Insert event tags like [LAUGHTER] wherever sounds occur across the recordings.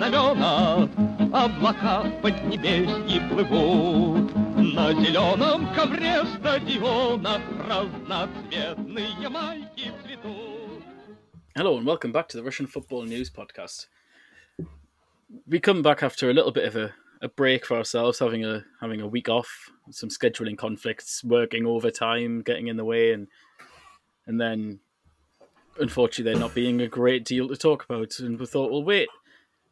На трибунах аллеют знамена, Облака в поднебесье плывут. На зеленом ковре стадиона Разноцветные майки цветут. Hello and welcome back to the Russian Football News Podcast. We come back after a little bit of a, a break for ourselves, having a having a week off, some scheduling conflicts, working overtime, getting in the way, and and then unfortunately there not being a great deal to talk about. And we thought, we'll wait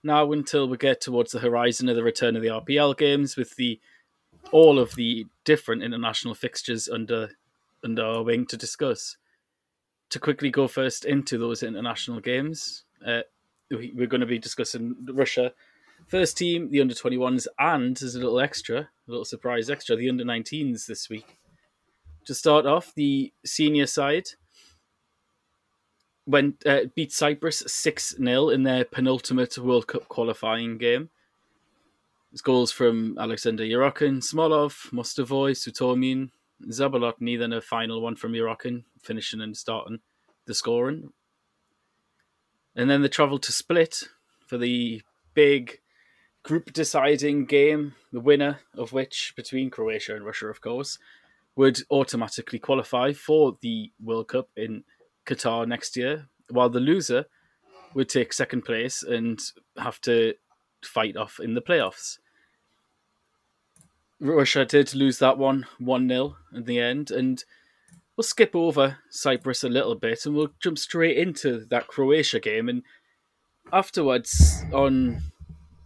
now until we get towards the horizon of the return of the RPL games with the all of the different international fixtures under under our wing to discuss. To quickly go first into those international games, uh, we, we're going to be discussing Russia first team, the under 21s, and as a little extra, a little surprise extra, the under 19s this week. To start off, the senior side went uh, beat Cyprus 6 0 in their penultimate World Cup qualifying game. It's goals from Alexander Yerokhin, Smolov, Mostovoy, Sutormin, Zabolotny, then a final one from Yerokhin, finishing and starting the scoring. And then the travel to Split for the big group deciding game, the winner of which, between Croatia and Russia, of course, would automatically qualify for the World Cup in Qatar next year, while the loser would take second place and have to fight off in the playoffs. Russia did lose that one 1 0 in the end, and we'll skip over Cyprus a little bit and we'll jump straight into that Croatia game. And afterwards, on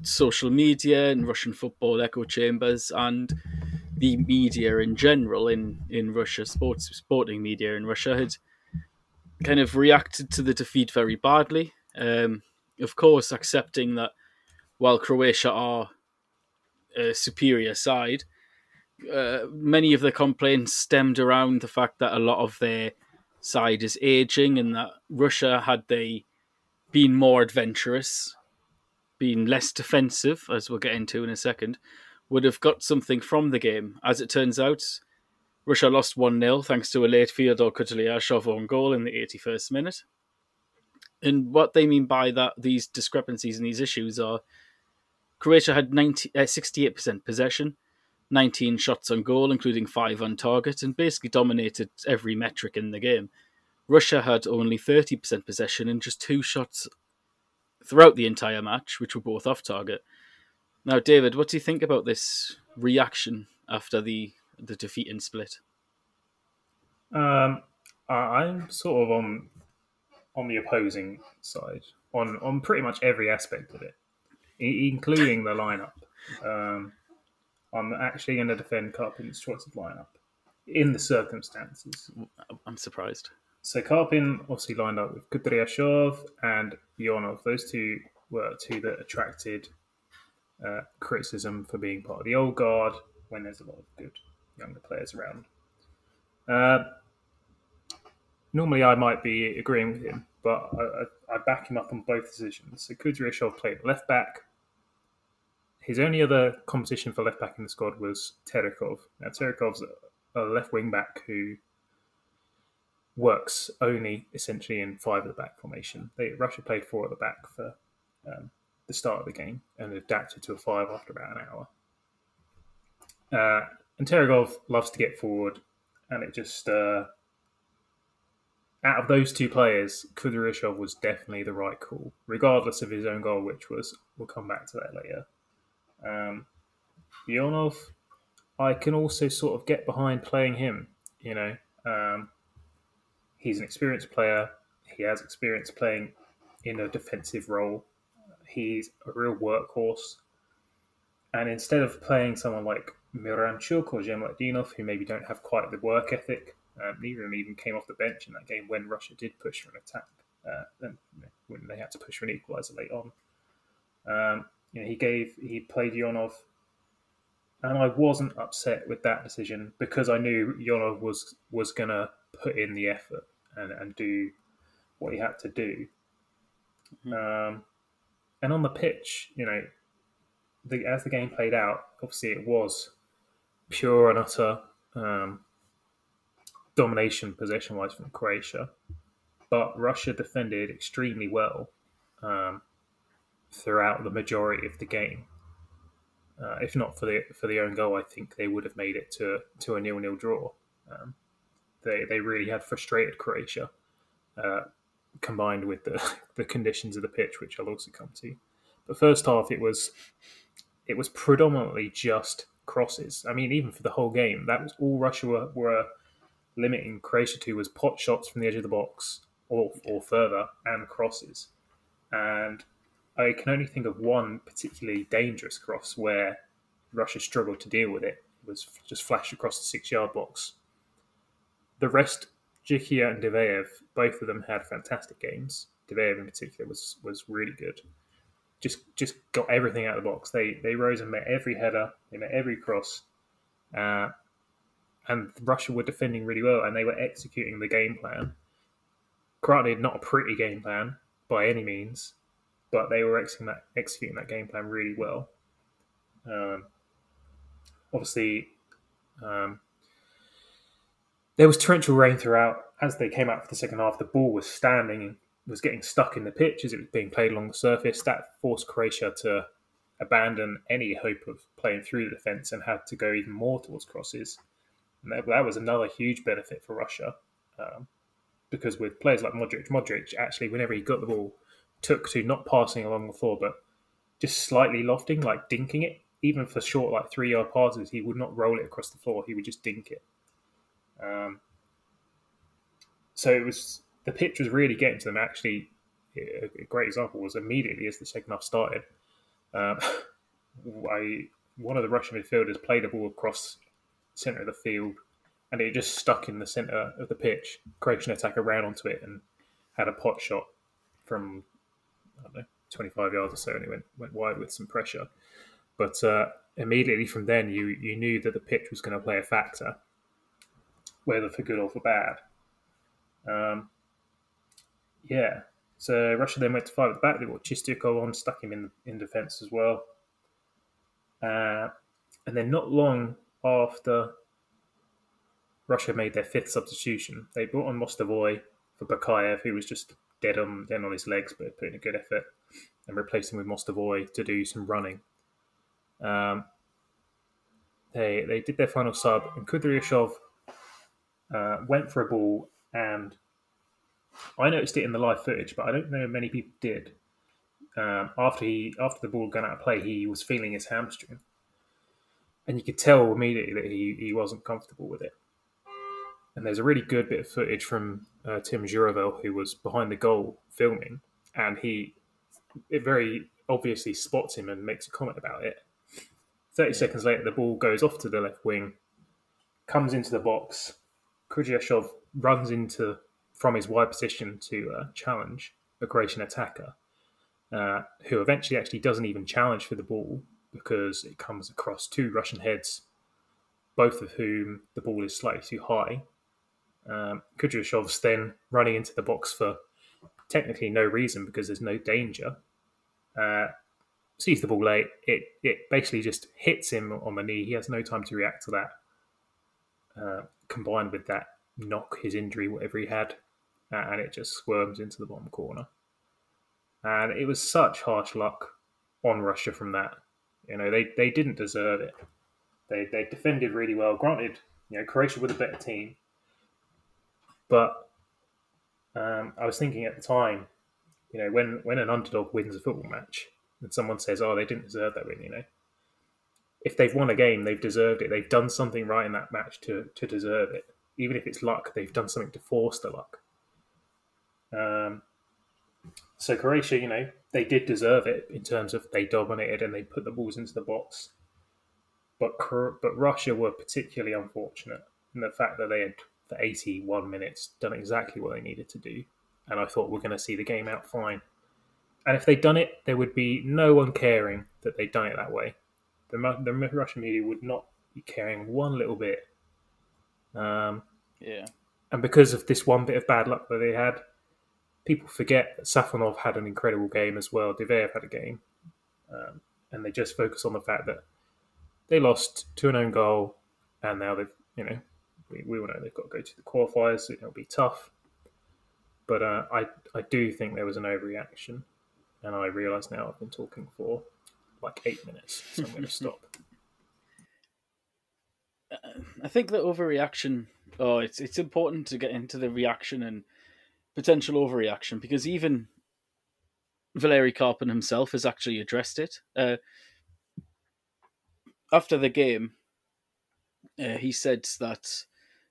social media and Russian football echo chambers and the media in general in, in Russia, sports sporting media in Russia had kind of reacted to the defeat very badly. Um, of course, accepting that while Croatia are a superior side, uh, many of the complaints stemmed around the fact that a lot of their side is aging and that Russia, had they been more adventurous, been less defensive, as we'll get into in a second, would have got something from the game. As it turns out, Russia lost 1 0 thanks to a late Fyodor Kudryashov goal in the 81st minute. And what they mean by that, these discrepancies and these issues are Croatia had 90, uh, 68% possession, 19 shots on goal, including five on target, and basically dominated every metric in the game. Russia had only 30% possession and just two shots throughout the entire match, which were both off target. Now, David, what do you think about this reaction after the the defeat in Split? Um, I'm sort of on on the opposing side on on pretty much every aspect of it, including the lineup. Um, I'm actually going to defend Karpin's choice of lineup in the circumstances. I'm surprised. So Karpin obviously lined up with Kudryashov and Ionov. Those two were two that attracted uh, criticism for being part of the old guard when there's a lot of good younger players around. Uh, normally, I might be agreeing with him, but I, I, I back him up on both decisions. So Kudryashov played left back. His only other competition for left back in the squad was Terekov. Now, Terekov's a left wing back who works only essentially in five at the back formation. They, Russia played four at the back for um, the start of the game and adapted to a five after about an hour. Uh, and Teregov loves to get forward, and it just uh, out of those two players, Kudryashov was definitely the right call, regardless of his own goal, which was we'll come back to that later. Um, Ionov, I can also sort of get behind playing him. You know, um, he's an experienced player. He has experience playing in a defensive role. He's a real workhorse. And instead of playing someone like Miranchuk or Zhemaletdinov, who maybe don't have quite the work ethic. Um, neither of them even came off the bench in that game when Russia did push for an attack, uh, and when they had to push for an equaliser late on. Um, you know, he gave he played Ionov, and I wasn't upset with that decision because I knew Ionov was was gonna put in the effort and, and do what he had to do. Mm-hmm. Um, and on the pitch, you know, the, as the game played out, obviously it was pure and utter um, domination possession wise from Croatia. But Russia defended extremely well. um, throughout the majority of the game. Uh, if not for the for the own goal, I think they would have made it to to a nil nil draw. Um, they they really had frustrated Croatia, uh, combined with the [LAUGHS] the conditions of the pitch, which I'll also come to. But first half, it was it was predominantly just crosses. I mean, even for the whole game, that was all Russia were, were limiting Croatia to was pot shots from the edge of the box or or further and crosses. And I can only think of one particularly dangerous cross where Russia struggled to deal with it. It was just flashed across the six yard box. The rest, Dzhikiya and Diveev, both of them had fantastic games. Diveev in particular was was really good. Just just got everything out of the box. They they rose and met every header. They met every cross. Uh, and Russia were defending really well, and they were executing the game plan. Granted, not a pretty game plan by any means, but they were executing that, executing that game plan really well. Um, obviously, um, there was torrential rain throughout. As they came out for the second half, the ball was standing, was getting stuck in the pitch as it was being played along the surface. That forced Croatia to abandon any hope of playing through the defence and had to go even more towards crosses. And that, that was another huge benefit for Russia. Um, because with players like Modric, Modric actually, whenever he got the ball, took to not passing along the floor, but just slightly lofting, like dinking it. Even for short, like three yard passes, he would not roll it across the floor. He would just dink it. Um, so it was the pitch was really getting to them. Actually, a great example was immediately as the second half started. Um, [LAUGHS] I one of the Russian midfielders played a ball across centre of the field, and it just stuck in the centre of the pitch. Croatian attacker ran onto it and had a pot shot from I don't know, 25 yards or so, and it went, went wide with some pressure. But uh, immediately from then, you, you knew that the pitch was going to play a factor, whether for good or for bad. Um, yeah, so Russia then went to five at the back. They brought Chistyakov on, stuck him in in defence as well. Uh, and then not long after Russia made their fifth substitution, they brought on Mostovoy for Bakayev, who was just dead on dead on his legs, but putting a good effort, and replacing with Mostovoy to do some running. Um, they they did their final sub, and Kudryashov uh, went for a ball, and I noticed it in the live footage, but I don't know many people did. Um, after he after the ball got out of play, he was feeling his hamstring, and you could tell immediately that he, he wasn't comfortable with it. And there's a really good bit of footage from uh, Tim Zhuravell, who was behind the goal filming, and he it very obviously spots him and makes a comment about it. 30 yeah. seconds later, the ball goes off to the left wing, comes into the box. Kudryashov runs into from his wide position to uh, challenge a Croatian attacker, uh, who eventually actually doesn't even challenge for the ball because it comes across two Russian heads, both of whom the ball is slightly too high, um, Kudryashov's then running into the box for technically no reason because there's no danger. Uh, sees the ball late. It it basically just hits him on the knee. He has no time to react to that. Uh, combined with that knock, his injury, whatever he had, and it just squirms into the bottom corner. And it was such harsh luck on Russia from that. You know, they, they didn't deserve it. They they defended really well. Granted, you know, Croatia were the better team, but um, I was thinking at the time, you know, when when an underdog wins a football match and someone says, "Oh, they didn't deserve that win," you know, if they've won a game, they've deserved it. They've done something right in that match to to deserve it. Even if it's luck, they've done something to force the luck. Um, so Croatia, you know, they did deserve it in terms of they dominated and they put the balls into the box. But but Russia were particularly unfortunate in the fact that they had for 81 minutes, done exactly what they needed to do. And I thought we're going to see the game out fine. And if they'd done it, there would be no one caring that they'd done it that way. The, the Russian media would not be caring one little bit. Um, yeah. And because of this one bit of bad luck that they had, people forget that Safonov had an incredible game as well. Diveev had a game. Um, and they just focus on the fact that they lost to an own goal and now they've, you know, we, we all know they've got to go to the qualifiers, so it'll be tough. But uh, I I do think there was an overreaction. and I realise now I've been talking for like eight minutes, so I'm going [LAUGHS] to stop. I think the overreaction. Oh, it's it's important to get into the reaction and potential overreaction because even Valeri Karpin himself has actually addressed it. Uh, after the game, uh, he said that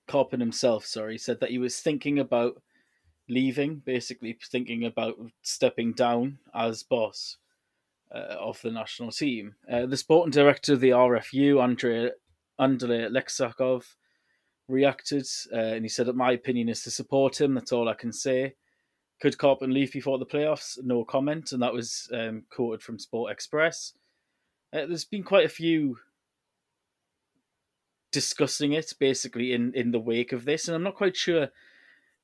Karpin himself, sorry, said that he was thinking about leaving, basically thinking about stepping down as boss uh, of the national team. Uh, the sporting director of the RFU, Andrei Andrei Lexakov, reacted uh, and he said that my opinion is to support him. That's all I can say. Could Karpin leave before the playoffs? No comment, and that was um, quoted from Sport Express. Uh, there's been quite a few discussing it basically in, in the wake of this, and I'm not quite sure,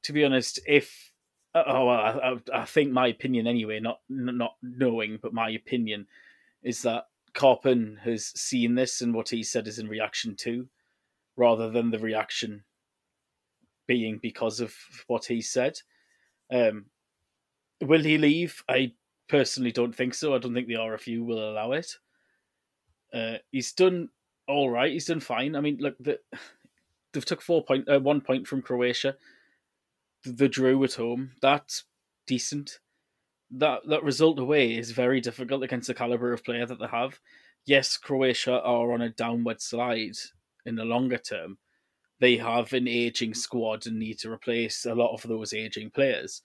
to be honest, if oh well, I, I think my opinion anyway, not not knowing, but my opinion is that Karpin has seen this and what he said is in reaction to, rather than the reaction being because of what he said. Um, will he leave? I personally don't think so. I don't think the RFU will allow it. Uh, he's done all right. He's done fine. I mean, look, the, [SIGHS] they've took four point, uh, one point from Croatia. The, the drew at home. That's decent. That that result away is very difficult against the caliber of player that they have. Yes, Croatia are on a downward slide in the longer term. They have an aging squad and need to replace a lot of those aging players.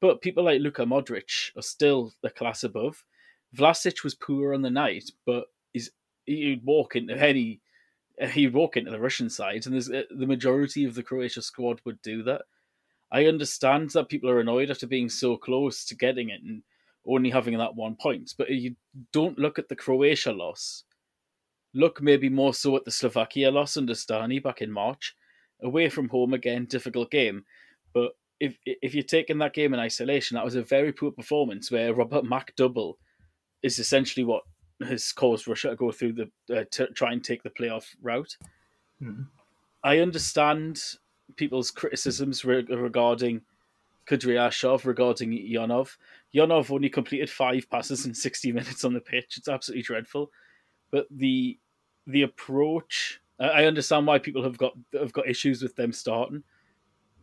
But people like Luka Modric are still the class above. Vlasic was poor on the night, but he's, he'd walk into any he'd walk into the Russian side, and uh, the majority of the Croatia squad would do that. I understand that people are annoyed after being so close to getting it and only having that one point, but you don't look at the Croatia loss. Look maybe more so at the Slovakia loss under Stani back in March. Away from home again, difficult game, but if if you're taking that game in isolation, that was a very poor performance where Robert Mak double is essentially what has caused Russia to go through the uh, to try and take the playoff route. Hmm. I understand people's criticisms re- regarding Kudryashov, regarding Ionov. Ionov only completed five passes in 60 minutes on the pitch. It's absolutely dreadful. But the the approach, I understand why people have got have got issues with them starting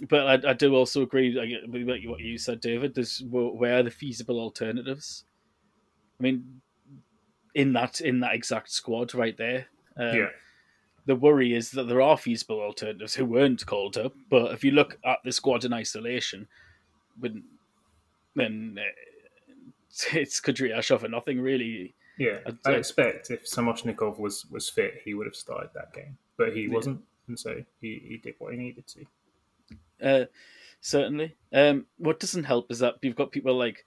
but I, I, do also agree with what you said, David. There's where are the feasible alternatives? I mean, in that in that exact squad right there. Um, yeah. The worry is that there are feasible alternatives who weren't called up, but if you look at the squad in isolation, when, then uh, [LAUGHS] it's Kudryashov for nothing really. Yeah, I, I expect if Samoshnikov was was fit, he would have started that game, but he wasn't, and so he, he did what he needed to. Uh, certainly. Um, what doesn't help is that you've got people like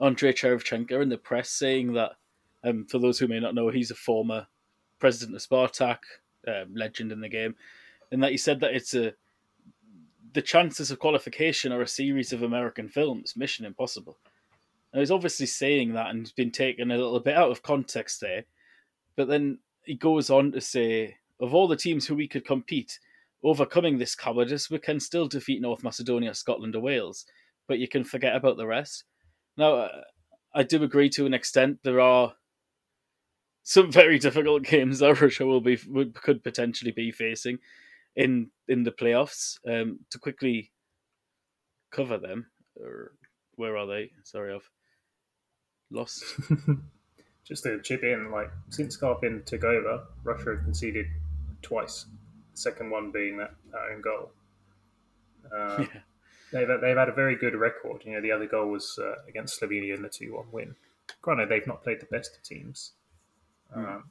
Andrei Chervichenko in the press saying that, um, for those who may not know, he's a former president of Spartak, um, legend in the game, and that he said that it's a the chances of qualification are a series of American films, Mission Impossible. Now he's obviously saying that and been taken a little bit out of context there, but then he goes on to say, of all the teams who we could compete, overcoming this cowardice, we can still defeat North Macedonia, Scotland, or Wales, but you can forget about the rest. Now, uh, I do agree to an extent. There are some [LAUGHS] very difficult games that Russia will be could potentially be facing in in the playoffs. Um, to quickly cover them, or where are they? Sorry, I've lost. [LAUGHS] Just to chip in, like since Karpin took over, Russia have conceded twice The second one being that, that own goal. Uh, yeah. they've, they've had a very good record. You know, the other goal was uh, against Slovenia in the 2 1 win. Granted, they've not played the best of teams, um,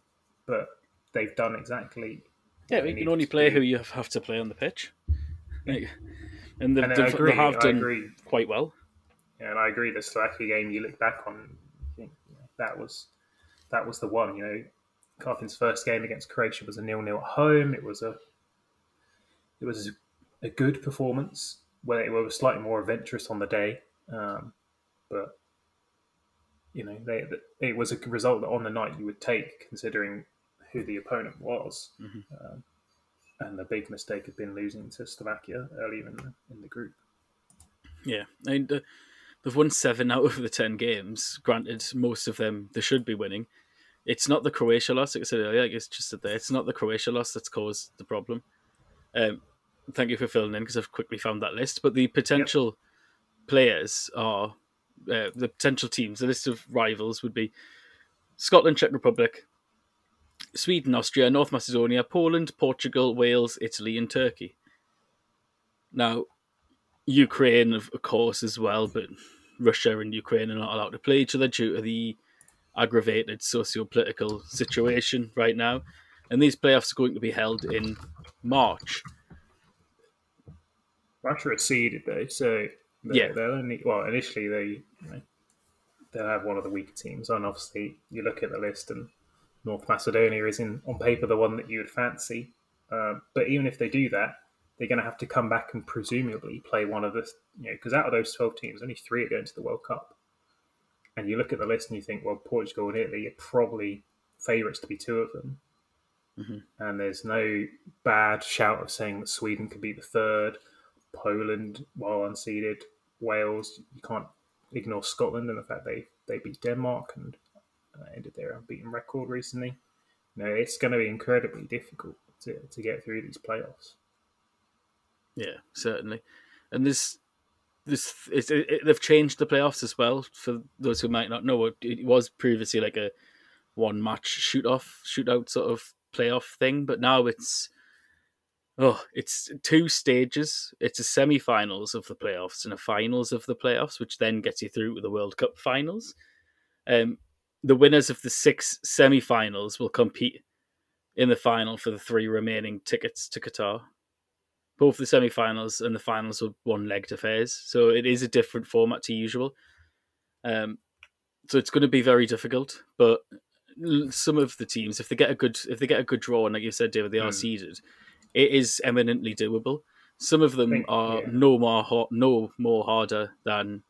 but they've done exactly. Yeah, you can only play who you have to play on the pitch. and, they've, and they've, agree, they have done quite well. Yeah, and I agree. The Slovakia game, you look back on, that was that was the one. You know, Karpin's first game against Croatia was a nil-nil at home. It was a it was a good performance where it was slightly more adventurous on the day, um, but you know they, it was a result that on the night you would take considering who the opponent was. Mm-hmm. Um, and the big mistake had been losing to Slovakia earlier in the, in the group. Yeah, and uh, they've won seven out of the ten games. Granted, most of them they should be winning. It's not the Croatia loss, like I said earlier. Like it's just there. It's not the Croatia loss that's caused the problem. Um, thank you for filling in because I've quickly found that list. But the potential yep. players are uh, the potential teams. The list of rivals would be Scotland, Czech Republic, Sweden, Austria, North Macedonia, Poland, Portugal, Wales, Italy, and Turkey. Now, Ukraine, of course, as well, but Russia and Ukraine are not allowed to play each other due to the aggravated socio-political situation right now. And these playoffs are going to be held in March. Russia are seeded though, so yeah, they're only well initially they you know, they'll have one of the weaker teams, and obviously you look at the list and North Macedonia is in on paper the one that you would fancy. Uh, but even if they do that, they're going to have to come back and presumably play one of the, you know, because out of those 12 teams, only three are going to the World Cup. And you look at the list and you think, well, Portugal and Italy are probably favourites to be two of them. Mm-hmm. And there's no bad shout of saying that Sweden could be the third, Poland, while unseeded, Wales. You can't ignore Scotland and the fact they, they beat Denmark and uh, ended their unbeaten record recently. You know, it's going to be incredibly difficult to, to get through these playoffs. Yeah, certainly. And this this it, it, they've changed the playoffs as well. For those who might not know, it, it was previously like a one match shoot off, shootout sort of playoff thing, but now it's oh, it's two stages. It's a semi-finals of the playoffs and a finals of the playoffs, which then gets you through to the World Cup finals. Um, the winners of the six semi-finals will compete in the final for the three remaining tickets to Qatar both the semi-finals and the finals were one legged affairs, so it is a different format to usual. Um, so it's going to be very difficult, but some of the teams, if they get a good, if they get a good draw, and like you said, David, they are mm. seeded. It is eminently doable. Some of them think, are yeah. no more no more harder than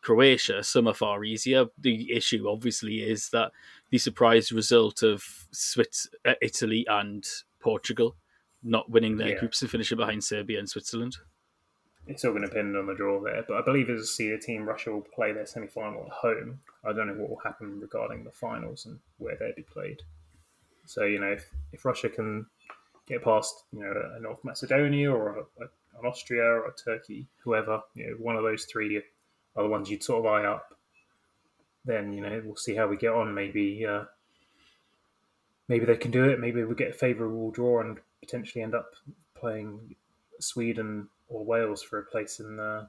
Croatia. Some are far easier. The issue, obviously, is that the surprise result of Swiss, uh, Italy, and Portugal not winning their yeah. groups and finishing behind Serbia and Switzerland. It's all going to depend on the draw there, but I believe as a seeded team, Russia will play their semi final at home. I don't know what will happen regarding the finals and where they'll be played. So, you know, if, if Russia can get past, you know, a North Macedonia or a, a, an Austria or a Turkey, whoever, you know, one of those three are the ones you'd sort of eye up, then, you know, we'll see how we get on. Maybe, uh, maybe they can do it. Maybe we get a favourable draw and potentially end up playing Sweden or Wales for a place in the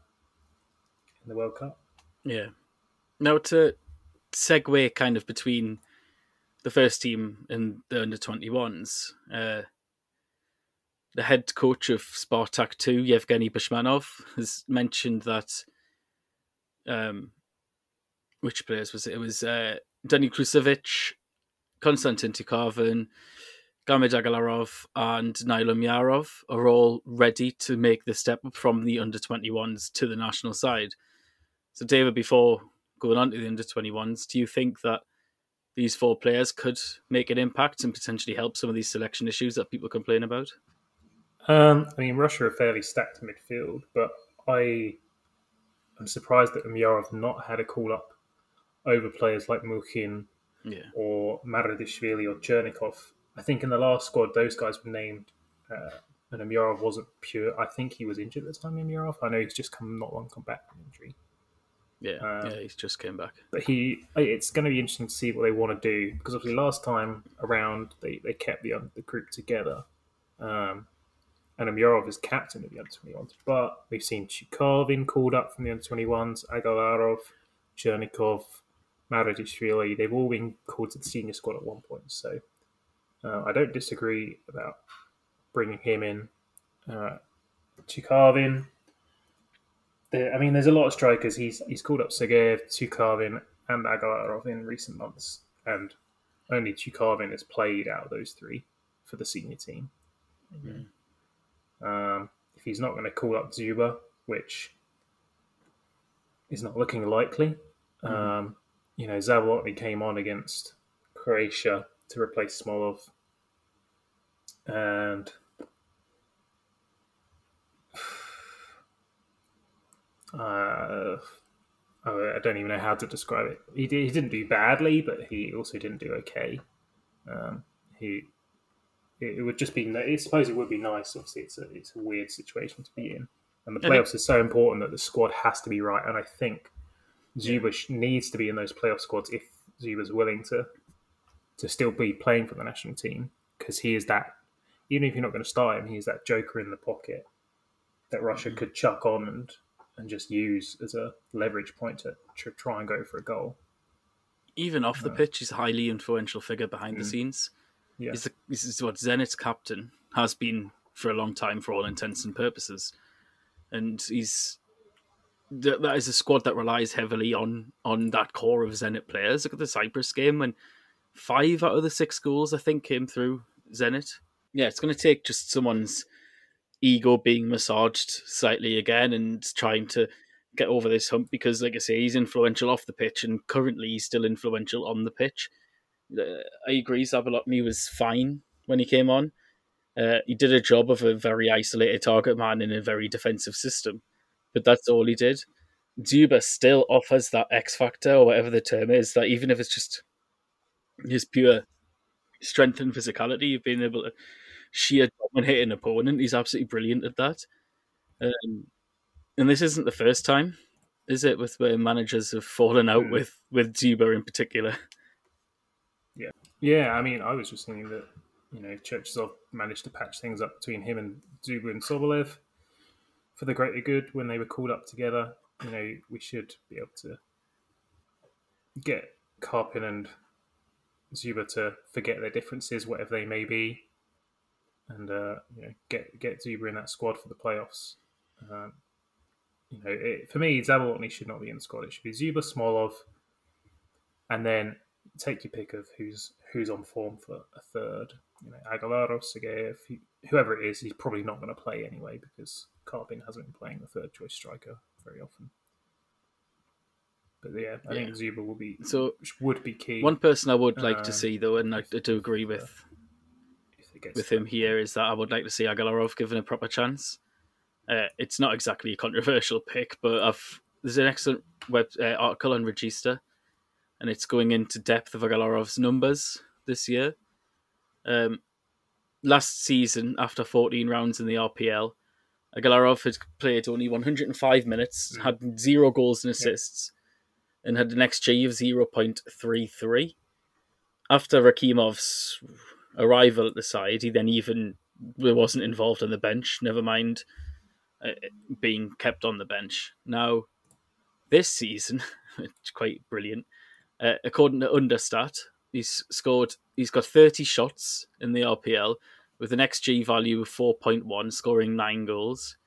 in the World Cup. Yeah. Now to segue kind of between the first team and the under twenty ones, uh, the head coach of Spartak two, Yevgeny Bushmanov, has mentioned that um, which players was it? It was uh, Danny Khlusevich, Konstantin Tyukavin, Gamid Agalarov and Nail Umyarov are all ready to make the step from the under 21s to the national side. So, David, before going on to the under 21s, do you think that these four players could make an impact and potentially help some of these selection issues that people complain about? Um, I mean, Russia are fairly stacked midfield, but I am surprised that Myarov not had a call up over players like Mukhin yeah. or Maradishvili or Chernikov I think in the last squad, those guys were named. Uh, and Myarov wasn't pure. I think he was injured at the time. Myarov. I know he's just come not long come back from injury. Yeah, um, yeah, he's just came back. But he, it's going to be interesting to see what they want to do because obviously last time around they, they kept the the group together, um, and Myarov is captain of the under twenty ones. But we've seen Tyukavin called up from the under twenty ones, Agalarov, Chernikov, Maradishvili. They've all been called to the senior squad at one point. So uh, I don't disagree about bringing him in. Uh, Tyukavin. I mean, there's a lot of strikers. He's he's called up Sergeyev, Tyukavin, and Agalarov in recent months, and only Tyukavin has played out of those three for the senior team. Mm-hmm. Um, if he's not going to call up Dzyuba, which is not looking likely, mm-hmm. um, you know, Zabolotny came on against Croatia to replace Smolov. And [SIGHS] uh, I don't even know how to describe it. He did, he didn't do badly, but he also didn't do okay. Um, he it, it would just be. I suppose it would be nice. Obviously, it's a it's a weird situation to be in, and the playoffs is so important that the squad has to be right. And I think Dzyuba sh- needs to be in those playoff squads if Dzyuba's willing to to still be playing for the national team because he is that. Even if you're not going to start him, he's that joker in the pocket that Russia could chuck on and and just use as a leverage point to, to try and go for a goal. Even off the Yeah. pitch, he's a highly influential figure behind the Mm. scenes. Yeah, He's, the, this is what Zenit's captain has been for a long time, for all intents and purposes, and he's th- that is a squad that relies heavily on on that core of Zenit players. Look at the Cyprus game when five out of the six goals I think came through Zenit. Yeah, it's going to take just someone's ego being massaged slightly again and trying to get over this hump because, like I say, he's influential off the pitch and currently he's still influential on the pitch. Uh, I agree, Zabolotny was fine when he came on. Uh, he did a job of a very isolated target man in a very defensive system, but that's all he did. Dzyuba still offers that X factor or whatever the term is, that even if it's just his pure strength and physicality, you've been able to sheer dominate an opponent. He's absolutely brilliant at that. Um, and this isn't the first time, is it, with where managers have fallen out Hmm. with with Dzyuba in particular? Yeah, yeah. I mean, I was just thinking that you know Cherchesov managed to patch things up between him and Dzyuba and Sobolev for the greater good when they were called up together. You know, we should be able to get Karpin and Dzyuba to forget their differences, whatever they may be, and uh, you know get get Dzyuba in that squad for the playoffs. Um, you know, it, for me, Zabolotny should not be in the squad. It should be Dzyuba, Smolov, and then take your pick of who's who's on form for a third. You know, Aguilar, Sergeyev, whoever it is, he's probably not going to play anyway because Karpin hasn't been playing the third choice striker very often. But yeah, I Yeah. think Dzyuba will be So would be key one person I would like to Um, see though, and I, I do agree with if it gets with him here is that I would like to see Agalarov given a proper chance. Uh, it's not exactly a controversial pick, but I've there's an excellent web uh, article on Register, and it's going into depth of Agalarov's numbers this year. Um, last season, after 14 rounds in the RPL, Agalarov had played only 105 minutes, Mm. had zero goals and assists, and had an XG of 0.33. After Rakimov's arrival at the side, he then even wasn't involved on the bench, never mind uh, being kept on the bench. Now, this season, [LAUGHS] it's quite brilliant. Uh, according to Understat, he's scored. He's got 30 shots in the RPL with an XG value of 4.1, scoring nine goals.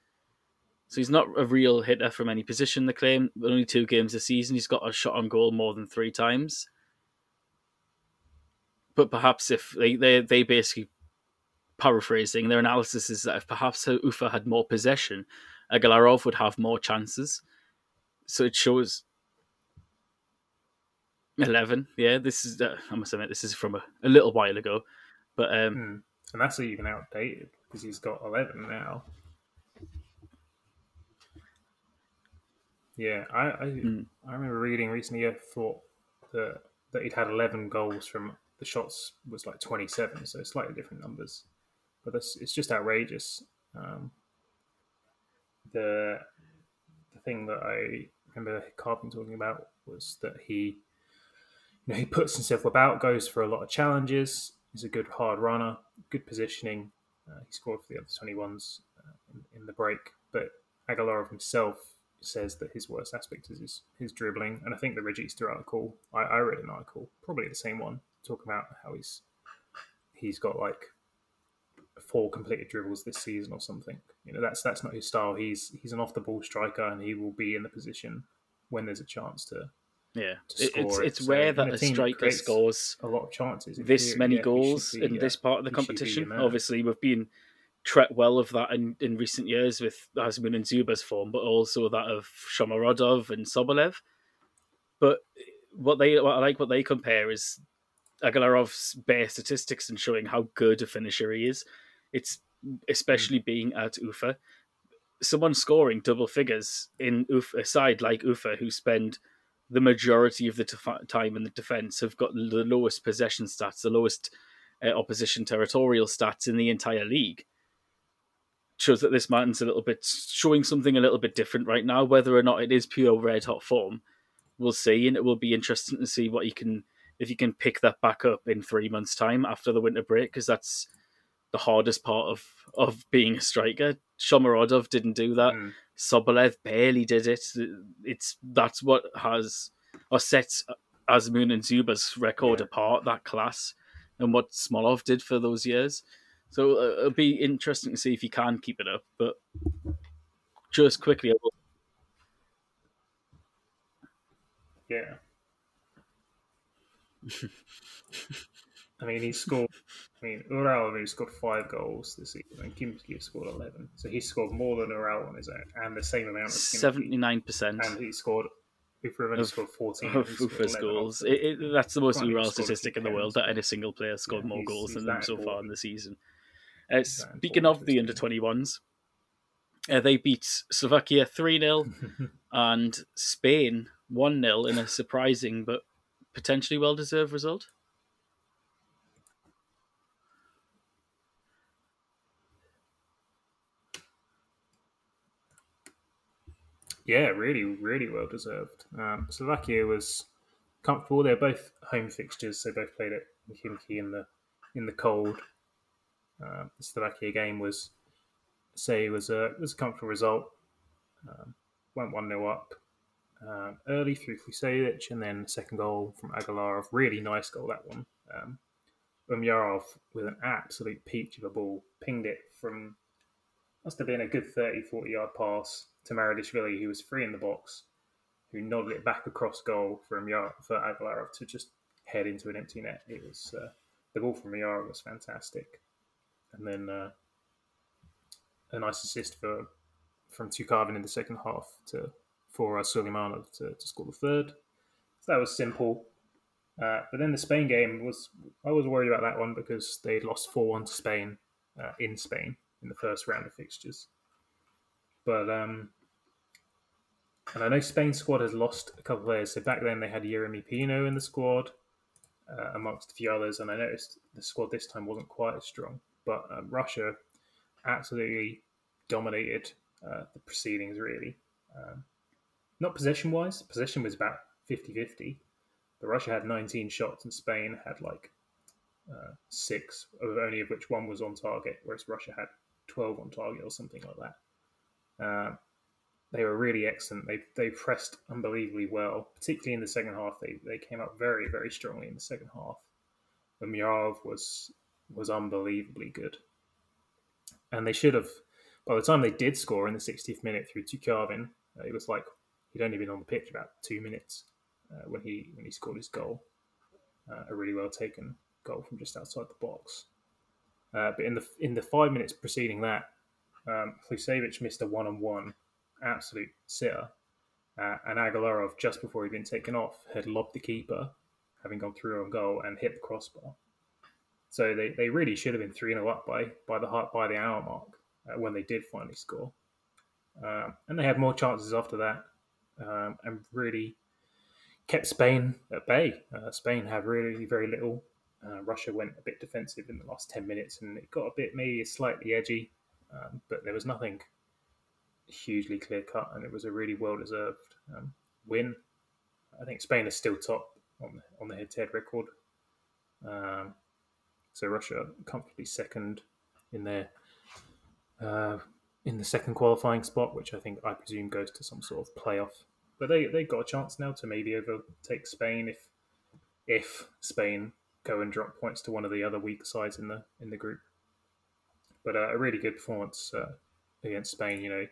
So he's not a real hitter from any position. The claim, but only two games this season, he's got a shot on goal more than three times. But perhaps if they they, they basically paraphrasing their analysis is that if perhaps Ufa had more possession, Agalarov would have more chances. So it shows eleven. Yeah, this is uh, I must admit this is from a, a little while ago, but um, Hmm. and that's even outdated because he's got eleven now. Yeah, I I, Hmm. I remember reading recently. I thought that that he'd had eleven goals from the shots was like twenty seven, so slightly different numbers. But that's it's just outrageous. Um, the the thing that I remember Karpin talking about was that he you know, he puts himself about, goes for a lot of challenges. He's a good hard runner, good positioning. Uh, he scored for the other 21s uh, in, in the break. But Agalarov himself says that his worst aspect is his, his dribbling. And I think the Register article, I, I read an article, probably the same one, talking about how he's he's got like four completed dribbles this season or something. You know, that's that's not his style. He's he's an off the ball striker, and he will be in the position when there's a chance to yeah, to it's it. it's So rare that a a team that striker scores a lot of chances. This theory, many yeah, goals be, in uh, this part of the he should be competition. Obviously, we've been tread well of that in, in recent years with Azmoun and Dzyuba's form, but also that of Shomurodov and Sobolev. But what they what I like what they compare is Agalarov's bare statistics and showing how good a finisher he is. It's especially Hmm. being at Ufa. someone scoring double figures in Ufa, a side like Ufa, who spend the majority of the def- time in the defense, have got the lowest possession stats, the lowest uh, opposition territorial stats in the entire league. Shows that this mountain's a little bit showing something a little bit different right now. Whether or not it is pure red hot form, we'll see, and it will be interesting to see what you can if you can pick that back up in three months' time after the winter break, because that's the hardest part of of being a striker. Shomurodov didn't do that. Mm. Sobolev barely did it. It's that's what has or sets Azmoun and Dzyuba's record Yeah. apart. That class and what Smolov did for those years. So uh, it'll be interesting to see if he can keep it up. But just quickly, I will- Yeah. [LAUGHS] I mean, he scored. I mean, Ural he scored five goals this season, and Kimski scored eleven. So he scored more than Ural on his own, and the same amount of seventy nine percent And he scored. Ufa scored fourteen. of Ufa's goals. It, it, that's the most Right, Ural scored a few statistic in the world that any single player scored Yeah, more he's- goals he's than them so far in the season. Uh, speaking of the under 21s, uh, they beat Slovakia three 0 [LAUGHS] and Spain one 0 in a surprising but potentially well deserved result. Yeah, really, really well deserved. Um, Slovakia was comfortable. They're both home fixtures. They both played at in the in the cold. Um, the Slovakia game was say was a was a comfortable result. Um, went one 0 up um, early through Khlusevich, and then the second goal from Agalarov. Really nice goal that one. Um, Umyarov with an absolute peach of a ball pinged it from must have been a good 30, 40 yard pass to Maradishvili, who was free in the box, who nodded it back across goal for Umyar, for Agalarov to just head into an empty net. It was uh, the ball from Umyarov was fantastic, and then uh, a nice assist for from Tyukavin in the second half to for uh, to, to score the third. So that was simple. Uh, but then the Spain game was I was worried about that one because they'd lost four one to Spain uh, in Spain in the first round of fixtures. But um, and I know Spain's squad has lost a couple of players. So back then they had Yeremy Pino in the squad, uh, amongst a few others, and I noticed the squad this time wasn't quite as strong. But um, Russia absolutely dominated uh, the proceedings. Really, um, not possession wise. Possession was about 50-50. But Russia had 19 shots and Spain had like uh, six, only of which one was on target, whereas Russia had 12 on target or something like that. Uh, they were really excellent. They they pressed unbelievably well, particularly in the second half. They they came up very very strongly in the second half. Umyarov was was unbelievably good, and they should have. By the time they did score in the 60th minute through Tyukavin, uh, it was like he'd only been on the pitch about two minutes uh, when he when he scored his goal. Uh, a really well taken goal from just outside the box. Uh, but in the in the five minutes preceding that, um, missed a one on one, absolute sitter, uh, and Agalarov just before he'd been taken off had lobbed the keeper, having gone through on goal and hit the crossbar. So they, they really should have been three 0 up by by the by the hour mark uh, when they did finally score, um, and they had more chances after that, um, and really kept Spain at bay. Uh, Spain had really very little. Uh, Russia went a bit defensive in the last 10 minutes and it got a bit maybe slightly edgy, um, but there was nothing hugely clear cut and it was a really well deserved um, win. I think Spain is still top on, on the head to head record. Um, so Russia comfortably second in their uh, in the second qualifying spot, which I think I presume goes to some sort of playoff but they they got a chance now to maybe overtake Spain if if Spain go and drop points to one of the other weak sides in the in the group. But uh, a really good performance uh, against Spain. You know,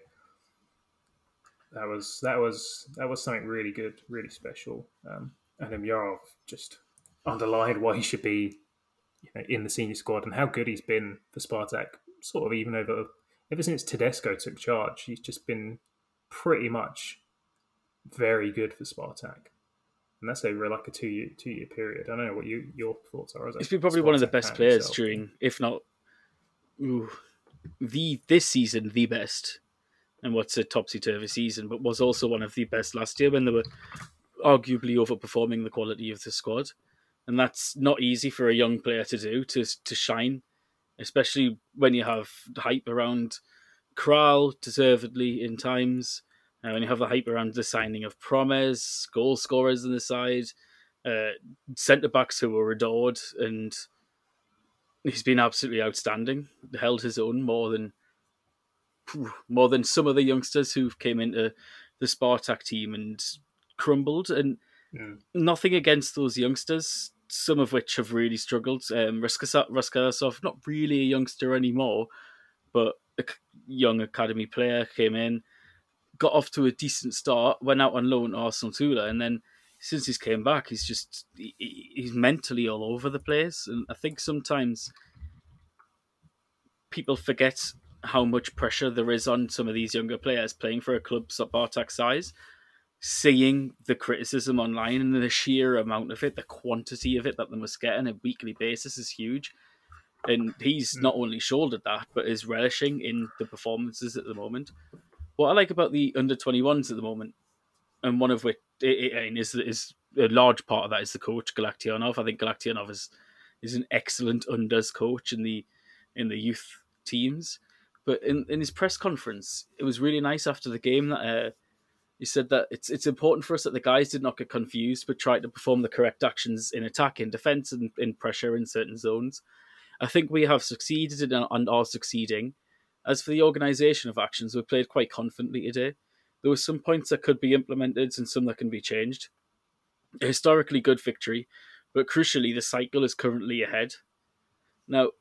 that was that was that was something really good, really special. Um, and Umyarov just underlined why he should be you know, in the senior squad and how good he's been for Spartak. Sort of even over ever since Tedesco took charge, he's just been pretty much very good for Spartak. And that's over like a two year two year period. I don't know what you your thoughts are. He's been probably one of the best players yourself. during, if not, ooh, the this season the best and what's a topsy turvy season, but was also one of the best last year when they were arguably overperforming the quality of the squad. And that's not easy for a young player to do to to shine, especially when you have hype around Kral deservedly in times. Uh, when you have the hype around the signing of Promes, goal scorers on the side, uh, centre backs who were adored, and he's been absolutely outstanding. Held his own more than [SIGHS] more than some of the youngsters who came into the Spartak team and crumbled. And Yeah. nothing against those youngsters, some of which have really struggled. Um, Rasskazov, not really a youngster anymore, but a young academy player came in, got off to a decent start, went out on loan to Arsenal Tula, and then since he's came back, he's just he, he- he's mentally all over the place. And I think sometimes people forget how much pressure there is on some of these younger players playing for a club so Bartak size. Seeing the criticism online and the sheer amount of it, the quantity of it that they must get on a weekly basis is huge. And he's Mm. not only shouldered that, but is relishing in the performances at the moment. What I like about the under 21s at the moment, and one of which i- i- and is is a large part of that is the coach Galaktionov. I think Galaktionov is is an excellent unders coach in the in the youth teams. But in, in his press conference, it was really nice after the game that uh, he said that it's it's important for us that the guys did not get confused, but tried to perform the correct actions in attack, in defence, and in pressure in certain zones. I think we have succeeded and and are succeeding. As for the organisation of actions, we played quite confidently today. There were some points that could be implemented and some that can be changed. A historically good victory, but crucially, the cycle is currently ahead. Now,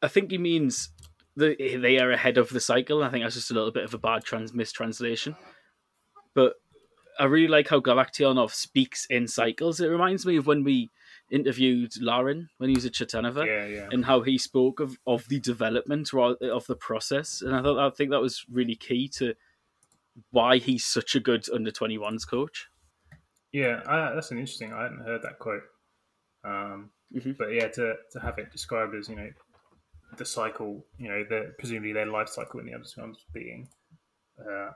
I think he means that they are ahead of the cycle. I think that's just a little bit of a bad trans mistranslation. But I really like how Galaktionov speaks in cycles. It reminds me of when we interviewed Lauren when he was at Chertanovo Yeah, yeah. and how he spoke of, of the development of the process. And I thought I think that was really key to why he's such a good under 21s coach. Yeah, that's an interesting. I hadn't heard that quote. Um, Mhm. But yeah, to, to have it described as you know the cycle, you know, the presumably their life cycle in the other ones being uh,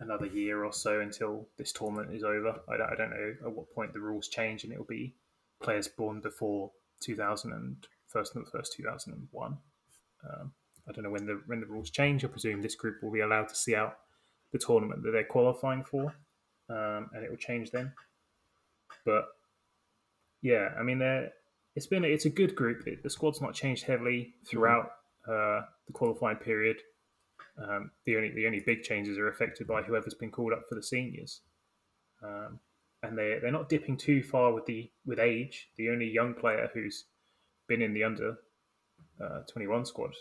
another year or so until this tournament is over. I don't, I don't know at what point the rules change, and it'll be players born before 2000 and first first 2001. Um, I don't know when the when the rules change. I presume this group will be allowed to see out the tournament that they're qualifying for, um, and it will change then. But yeah, I mean, they're, it's been it's a good group. It, the squad's not changed heavily throughout uh, the qualifying period. Um, the only the only big changes are affected by whoever's been called up for the seniors, um, and they they're not dipping too far with the with age. The only young player who's been in the under uh, twenty one squad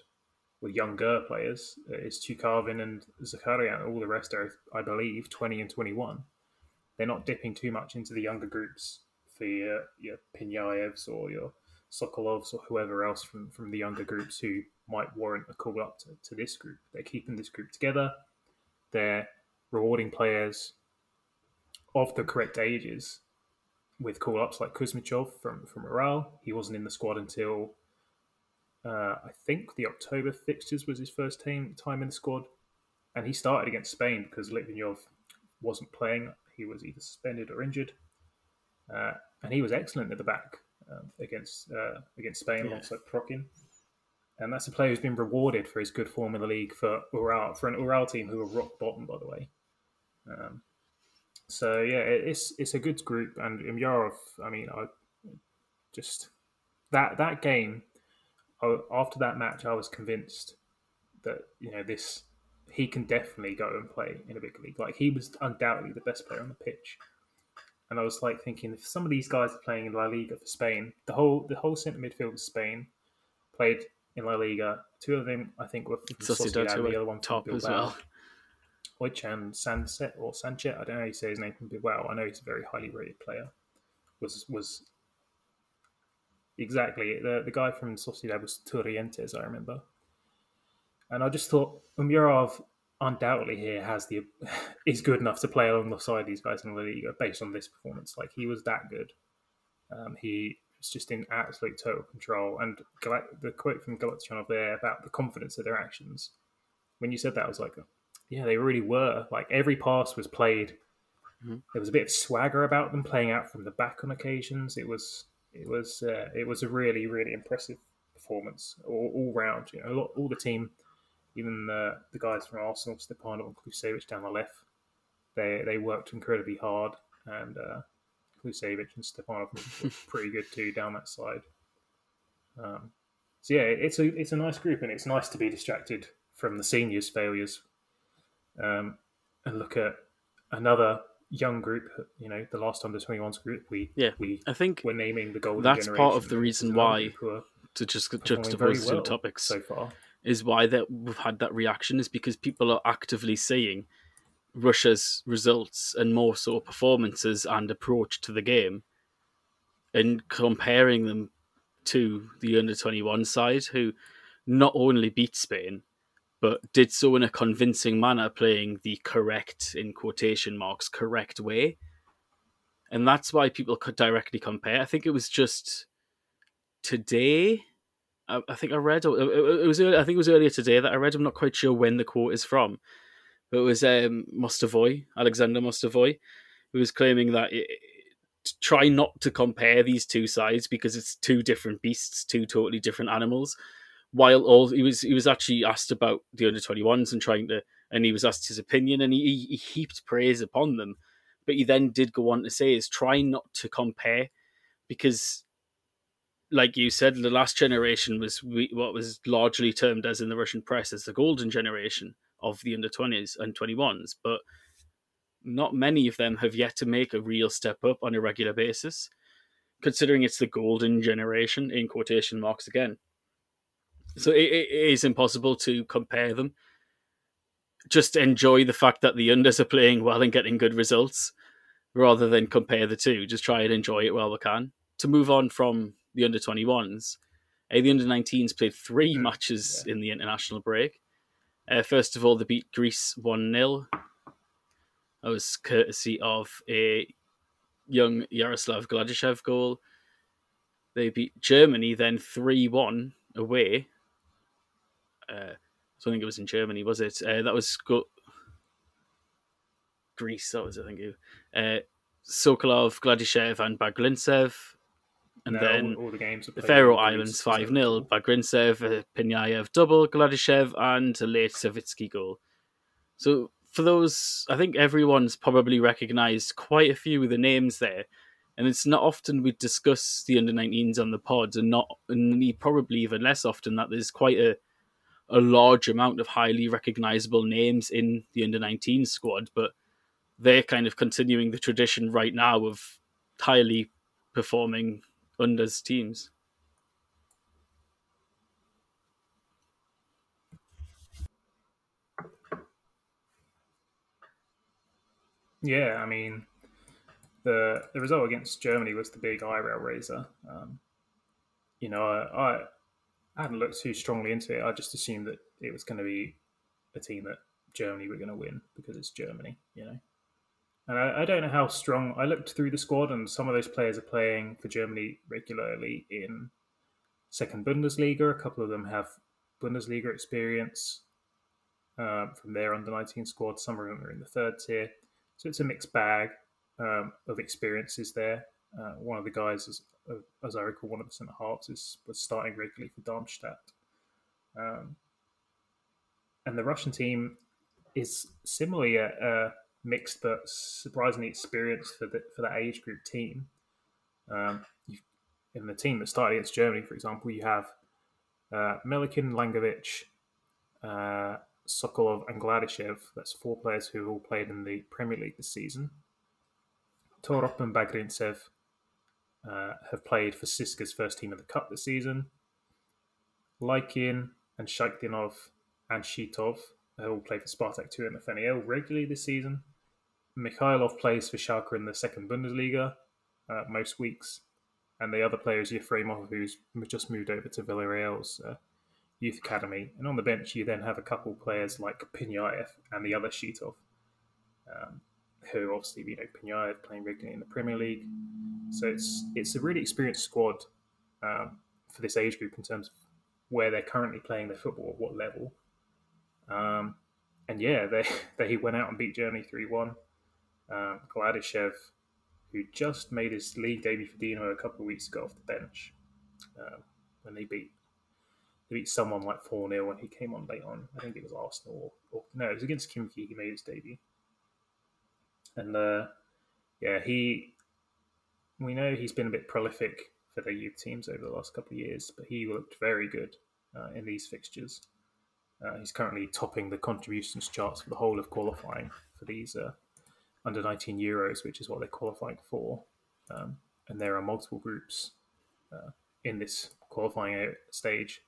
with younger players uh, is Tyukavin and Zakharyan. All the rest are, I believe, twenty and twenty one. They're not dipping too much into the younger groups for your, your Pinyaevs or your Sokolovs or whoever else from, from the younger groups who might warrant a call up to, to this group. They're keeping this group together. They're rewarding players of the correct ages with call ups like Kuzmichev from, from Ural. He wasn't in the squad until uh, I think the October fixtures was his first time, time in the squad. And he started against Spain because Litvinov wasn't playing. He was either suspended or injured. Uh, and he was excellent at the back um, against uh, against Spain Yeah. alongside Prokin. And that's a player who's been rewarded for his good form in the league for Ural, for an Ural team who are rock bottom, by the way. Um, so yeah, it's it's a good group, and Umyarov. I mean, I just that that game I, after that match, I was convinced that you know this he can definitely go and play in a big league. Like he was undoubtedly the best player on the pitch. And I was like thinking, if some of these guys are playing in La Liga for Spain, the whole the whole centre midfield of Spain played in La Liga. Two of them, I think, were from Sociedad, Sociedad, the other one top as well. Which um, and Sanset or Sanchez, I don't know how you say his name from Bilbao. I know he's a very highly rated player. Was was exactly the the guy from Sociedad was Turrientes, I remember. And I just thought Umyarov undoubtedly here has the [SIGHS] is good enough to play alongside these guys in the league based on this performance. Like he was that good. Um, he was just in absolute total control. And the quote from Galaktionov there about the confidence of their actions when you said that, I was like, yeah, they really were. Like every pass was played. Mhm. There was a bit of swagger about them, playing out from the back on occasions. It was it was uh, it was a really really impressive performance all, all round. You know, a lot, all the team, even the the guys from Arsenal, Stepanov and Khlusevich down the left, they they worked incredibly hard, and uh, Khlusevich and Stepanov were [LAUGHS] pretty good too down that side. Um, so yeah, it's a it's a nice group, and it's nice to be distracted from the seniors' failures, um, and look at another young group. You know, the last under 21s group. We Yeah. we I think we're naming the golden That's generation. part of the reason why- group who are to just juxtapose the two well topics so far. Is why that we've had that reaction is because people are actively seeing Russia's results and more so performances and approach to the game and comparing them to the under 21 side who not only beat Spain but did so in a convincing manner playing the correct in quotation marks correct way. And that's why people could directly compare. I think it was just today I, I think I read it, it was I think it was earlier today that I read. I'm not quite sure when the quote is from, but it was um, Mostovoy, Alexander Mostovoy, who was claiming that it, try not to compare these two sides because it's two different beasts, two totally different animals. While all he was, he was actually asked about the under 21s and trying to, and he was asked his opinion, and he, he heaped praise upon them. But he then did go on to say, "Is try not to compare," because like you said, the last generation was we, what was largely termed as in the Russian press as the golden generation of the under 20s and 21s, but not many of them have yet to make a real step up on a regular basis, considering it's the golden generation, in quotation marks again. So it, it is impossible to compare them. Just enjoy the fact that the unders are playing well and getting good results rather than compare the two. Just try and enjoy it while we can. To move on from the under 21s, uh, the under 19s played three matches in the international break. Uh, first of all, they beat Greece 1 0. That was courtesy of a young Yaroslav Gladyshev goal. They beat Germany then 3 1 away. Uh, so I think it was in Germany, was it? Uh, that was go- Greece, that was, I think. it. Uh, Sokolov, Gladyshev, and Bagrintsev. And Now, then all, all the games the Faroe Islands 5 0. by uh, Pinyaev double, Gladyshev, and a late Savitsky goal. So for those, I think everyone's probably recognised quite a few of the names there. And it's not often we discuss the under 19s on the pod, and not and probably even less often that there's quite a a large amount of highly recognisable names in the under 19 squad, but they're kind of continuing the tradition right now of highly performing unders teams. Yeah, I mean, the the result against Germany was the big eyebrow raiser. Um, you know, I, I I hadn't looked too strongly into it. I just assumed that it was going to be a team that Germany were going to win because it's Germany, you know. And I, I don't know how strong. I looked through the squad, and some of those players are playing for Germany regularly in second Bundesliga. A couple of them have Bundesliga experience um, from their under 19 squad. Some of them are in the third tier. So it's a mixed bag um, of experiences there. Uh, one of the guys, as, as I recall, one of the centre halves is, was starting regularly for Darmstadt. Um, and the Russian team is similarly a, a mixed but surprisingly experienced for, the, for that age group team. Um, in the team that started against Germany, for example, you have uh, Melikin, Langovic, uh, Sokolov, and Gladyshev. That's four players who have all played in the Premier League this season. Torop and Bagrintsev uh, have played for CSKA's first team in the Cup this season. Laikin and Shakhtinov and Shitov have all played for Spartak 2 and the FNL regularly this season. Mikhailov plays for Schalke in the second Bundesliga uh, most weeks. And the other player is Yefremov, who's just moved over to Villarreal's uh, youth academy. And on the bench, you then have a couple players like Pinyaev and the other Shitov, um, who obviously, you know, Pinyaev playing regularly in the Premier League. So it's it's a really experienced squad um, for this age group in terms of where they're currently playing their football at what level. Um, and yeah, they [LAUGHS] they went out and beat Germany three one. Um, Gladyshev, who just made his league debut for Dinamo a couple of weeks ago off the bench, um, when they beat they beat someone like four 0 when he came on late on. I think it was Arsenal or, or no, it was against Khimki. He made his debut, and uh, yeah, he we know he's been a bit prolific for their youth teams over the last couple of years, but he looked very good uh, in these fixtures. Uh, he's currently topping the contributions charts for the whole of qualifying for these uh, under 19 Euros, which is what they're qualifying for. Um, and there are multiple groups uh, in this qualifying stage.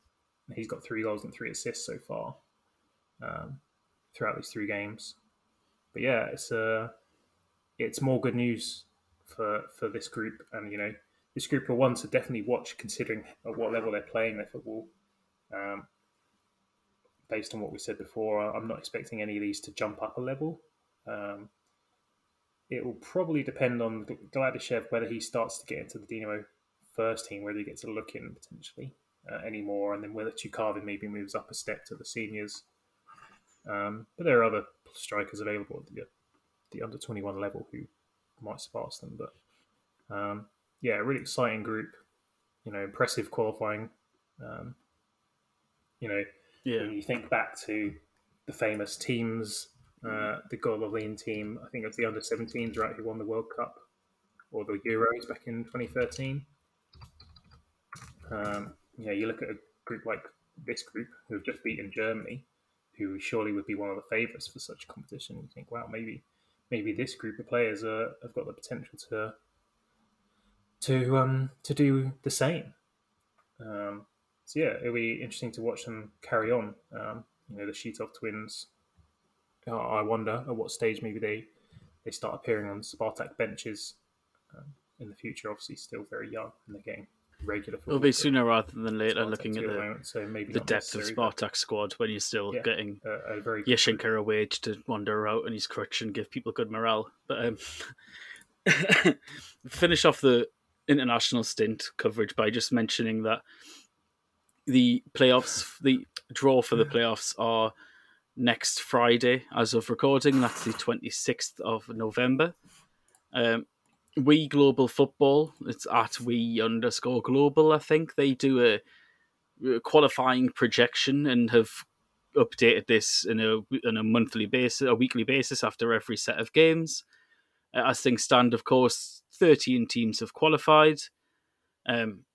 He's got three goals and three assists so far um, throughout these three games. But yeah, it's uh, it's more good news for for this group, and you know, this group are one to definitely watch, considering at what level they're playing their football. Um, based on what we said before, I'm not expecting any of these to jump up a level. Um, it will probably depend on Gladyshev whether he starts to get into the Dinamo first team, whether he gets a look in potentially uh, anymore, and then whether Tyukavin maybe moves up a step to the seniors. Um, but there are other strikers available at the, the under 21 level who might surpass them. But um, yeah, really exciting group. You know, impressive qualifying. Um, you know, Yeah. when you think back to the famous teams, uh, the Golovin team, I think it was the under 17s, right, who won the World Cup or the Euros back in 2013. Um, know, you look at a group like this group who have just beaten Germany, who surely would be one of the favourites for such a competition. You think, wow, maybe maybe this group of players uh, have got the potential to to um, to do the same. Um, so yeah, it'll be interesting to watch them carry on. Um, you know, the Shitov twins. I wonder at what stage maybe they they start appearing on Spartak benches um, in the future. Obviously, still very young and they're getting regular. It'll be sooner rather than later, Spartak looking at the, moment, so maybe the depth of Spartak squad when you're still Yeah. getting uh, a very Yashinka a wage to wander out and his crutch and give people good morale. But um, [LAUGHS] finish off the international stint coverage by just mentioning that the playoffs, the draw for the [LAUGHS] playoffs are next Friday as of recording. That's the 26th of November. Um, we Global Football, it's at we underscore global, I think. They do a, qualifying projection and have updated this in a on a monthly basis, a weekly basis after every set of games. Uh, as things stand, of course, thirteen teams have qualified. Um,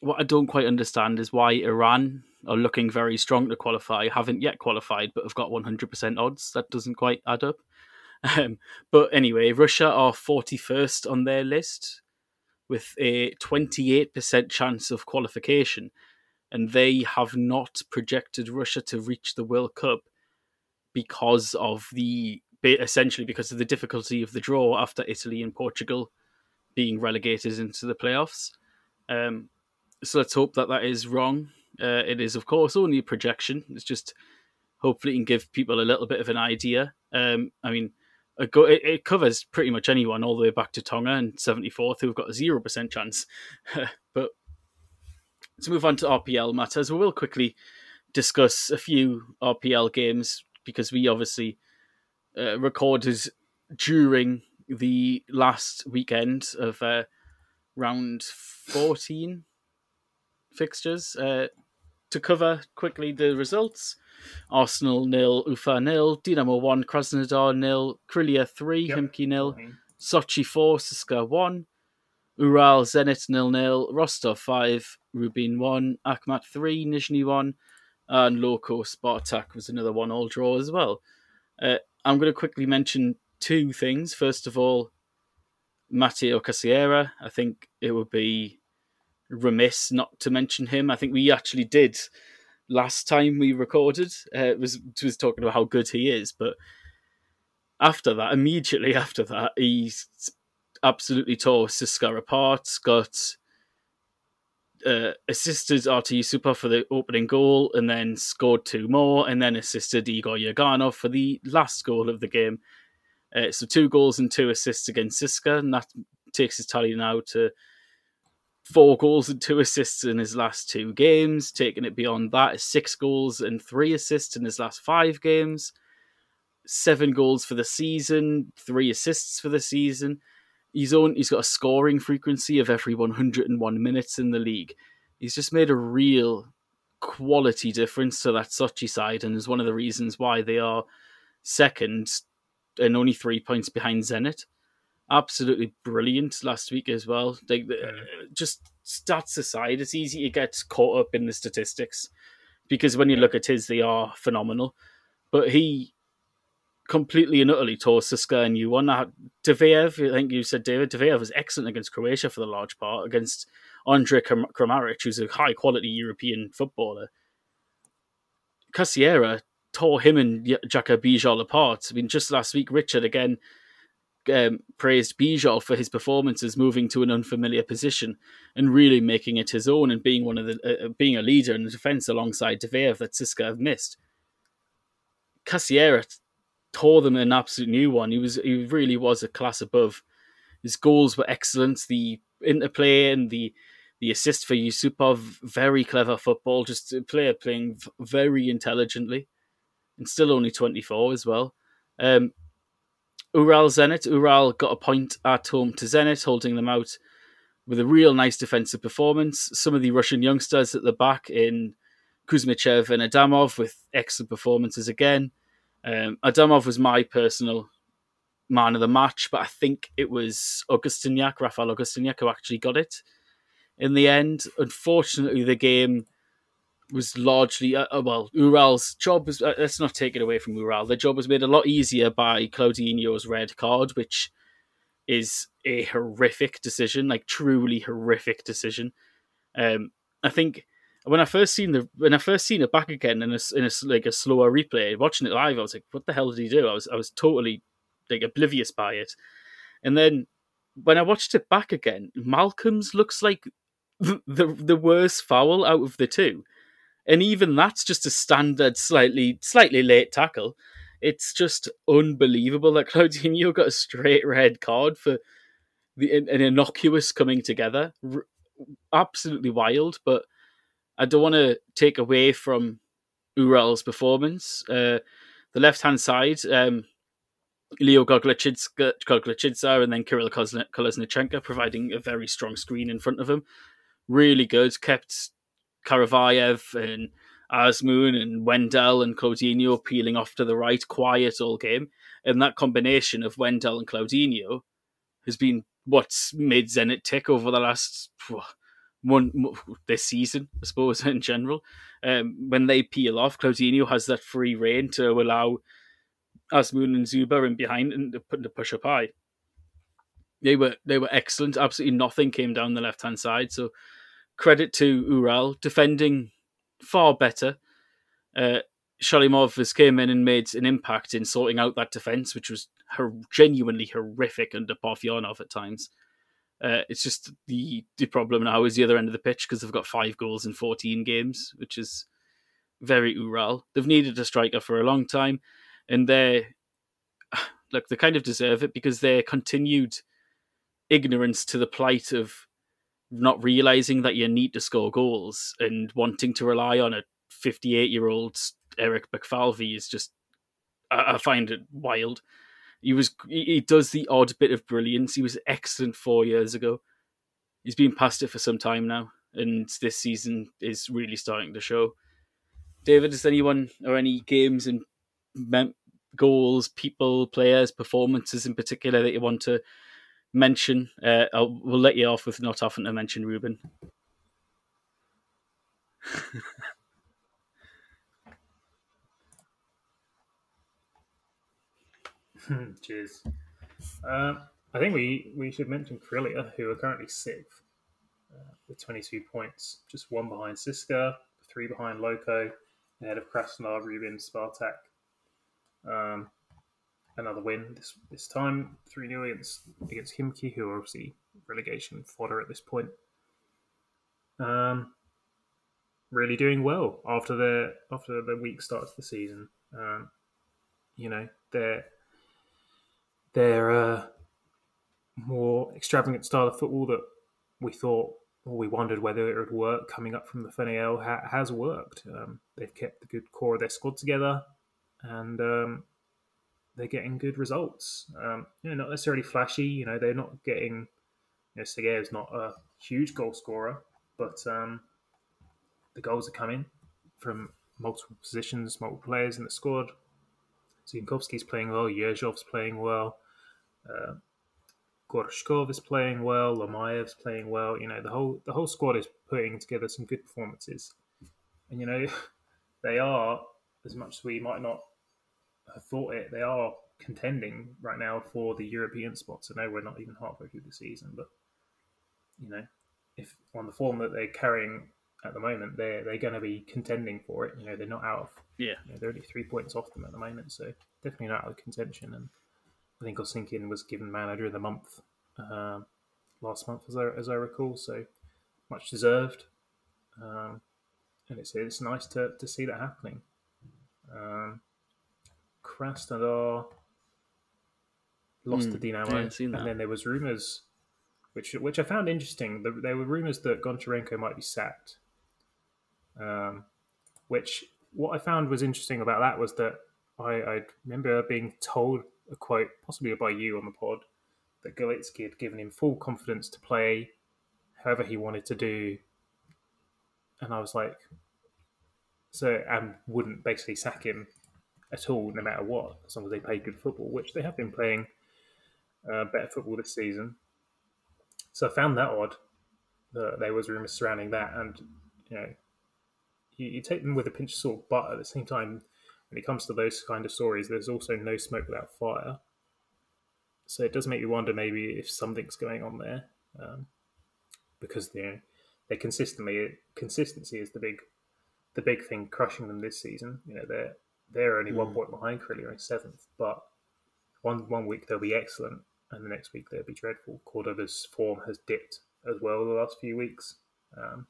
what I don't quite understand is why Iran are looking very strong to qualify, haven't yet qualified, but have got one hundred percent odds. That doesn't quite add up. Um, but anyway, Russia are forty first on their list with a twenty eight percent chance of qualification and they have not projected Russia to reach the World Cup because of the essentially because of the difficulty of the draw after Italy and Portugal being relegated into the playoffs. Um, so let's hope that that is wrong. Uh, it is, of course, only a projection. It's just hopefully it can give people a little bit of an idea. Um, I mean, it, go, it, it covers pretty much anyone all the way back to Tonga and 74th who've got a 0% chance. [LAUGHS] but to move on to RPL matters, we will quickly discuss a few RPL games because we obviously uh, recorded during the last weekend of uh, round 14 fixtures. Uh, to cover quickly the results Arsenal nil, Ufa nil, Dinamo 1, Krasnodar nil, Krylia 3, Yep. Khimki nil, Sochi 4, CSKA 1, Ural Zenit nil nil, Rostov 5, Rubin 1, Akhmat 3, Nizhny 1, and Loco Spartak was another one all draw as well. Uh, I'm going to quickly mention two things. First of all, Mateo Cassierra. I think it would be remiss not to mention him. I think we actually did last time we recorded. Uh, it was was talking about how good he is, but after that, immediately [LAUGHS] after that, he's absolutely tore CSKA apart. Got uh, assisted Artur Yusupov for the opening goal, and then scored two more, and then assisted Igor Yurganov for the last goal of the game. Uh, so two goals and two assists against CSKA, and that takes his tally now to four goals and two assists in his last two games. Taking it beyond that is six goals and three assists in his last five games. Seven goals for the season, three assists for the season. He's on. He's got a scoring frequency of every 101 minutes in the league. He's just made a real quality difference to that Sochi side, and is one of the reasons why they are second and only three points behind Zenit absolutely brilliant last week as well. Like uh, just stats aside, it's easy to get caught up in the statistics because when you look at his, they are phenomenal. But he completely and utterly tore CSKA a new one. Diveev, I think you said David Diveev was excellent against Croatia for the large part against Andre Kramaric, who's a high quality European footballer. Cassierra tore him and Jaka Bijol apart. I mean, just last week, Richard again um, praised Bijol for his performances moving to an unfamiliar position and really making it his own and being one of the uh, uh being a leader in the defence alongside Diveev that CSKA have missed. Cassierra tore them an absolute new one. He was he really was a class above. His goals were excellent. The interplay and the the assist for Yusupov, very clever football. Just a player playing very intelligently, and still only twenty four as well. Um, Ural Zenit. Ural got a point at home to Zenit, holding them out with a real nice defensive performance. Some of the Russian youngsters at the back in Kuzmichev and Adamov with excellent performances again. Um, Adamov was my personal man of the match, but I think it was Augustyniak, Rafael Augustyniak, who actually got it in the end. Unfortunately, the game was largely uh, uh, well Ural's job was uh, let's not take it away from Ural. The job was made a lot easier by Claudinho's red card, which is a horrific decision, like truly horrific decision. Um, I think when I first seen the when I first seen it back again in a, in a like a slower replay, watching it live, I was like, "What the hell did he do?" I was I was totally like oblivious by it, and then when I watched it back again, Malcolm's looks like the, the worst foul out of the two and even that's just a standard, slightly slightly late tackle. It's just unbelievable that Claudinho got a straight red card for the an innocuous coming together. R- absolutely wild, but I don't want to take away from Ural's performance. Uh, the left hand side, um, Leo Goglichidze and then Kirill Kolesnichenko providing a very strong screen in front of him. Really good, kept Karavayev and Azmoun and Wendell and Claudinho peeling off to the right, quiet all game. And that combination of Wendell and Claudinho has been what's made Zenit tick over the last one this season, I suppose, [LAUGHS] in general. Um, when they peel off, Claudinho has that free reign to allow Azmoun and Dzyuba in behind and to the push up high. They were they were excellent. Absolutely nothing came down the left hand side. So credit to Ural defending far better. Uh, Shalimov has came in and made an impact in sorting out that defense, which was her- genuinely horrific under Parfionov at times. Uh, it's just the the problem now is the other end of the pitch because they've got five goals in 14 games, which is very Ural. They've needed a striker for a long time, and they [SIGHS] look they kind of deserve it because their continued ignorance to the plight of not realizing that you need to score goals and wanting to rely on a 58 year old Eric Bicfalvi is just I, I find it wild. He was he does the odd bit of brilliance. He was excellent four years ago. He's been past it for some time now, and this season is really starting to show. David, is anyone or any games and goals, people, players, performances in particular that you want to mention. Uh, I'll, we'll let you off with not often to mention Rubin. Cheers. Uh, I think we, we should mention Krylia, who are currently sixth uh, with 22 points, just one behind CSKA, three behind Loco, ahead of Krasnodar, Rubin, Spartak. Um, another win this this time, 3 0 against, against Khimki, who are obviously relegation fodder at this point. Um, really doing well after the after the weak start to the season. Um, you know, their their uh, more extravagant style of football that we thought or we wondered whether it would work coming up from the FNL ha- has worked. Um, they've kept the good core of their squad together, and um, they're getting good results. Um, you know, not necessarily flashy. You know, they're not getting. You know, Seger is not a huge goal scorer, but um, the goals are coming from multiple positions, multiple players in the squad. Zinkovsky's playing well. Yerzhov's playing well. Uh, Gorshkov is playing well. Lomayev's playing well. You know, the whole the whole squad is putting together some good performances. And you know, [LAUGHS] they are as much as we might not have thought it. They are contending right now for the European spots. I know we're not even halfway through the season, but you know, if on the form that they're carrying at the moment, they're they're going to be contending for it. You know, they're not out of Yeah. you know, they're only three points off them at the moment, so definitely not out of contention. And I think Osinkin was given manager of the month um, last month, as I as I recall. So much deserved, um, and it's it's nice to, to see that happening. Um, Krasnodar lost to Mm, Dinamo, yeah, seen that. and then there was rumours, which which I found interesting. There, there were rumours that Goncharenko might be sacked. Um, which what I found was interesting about that was that I, I remember being told a quote, possibly by you on the pod, that Galitsky had given him full confidence to play however he wanted to do, and I was like, so and wouldn't basically sack him at all, no matter what, as long as they play good football, which they have been playing uh, better football this season. So I found that odd that there was rumours surrounding that, and you know, you, you take them with a pinch of salt, but at the same time, when it comes to those kind of stories, there's also no smoke without fire. So it does make you wonder maybe if something's going on there, um, because you know, they consistently consistency is the big the big thing crushing them this season. You know they're they're only one Mm. point behind Curly in seventh, but one one week they'll be excellent, and the next week they'll be dreadful. Cordoba's form has dipped as well the last few weeks. Um,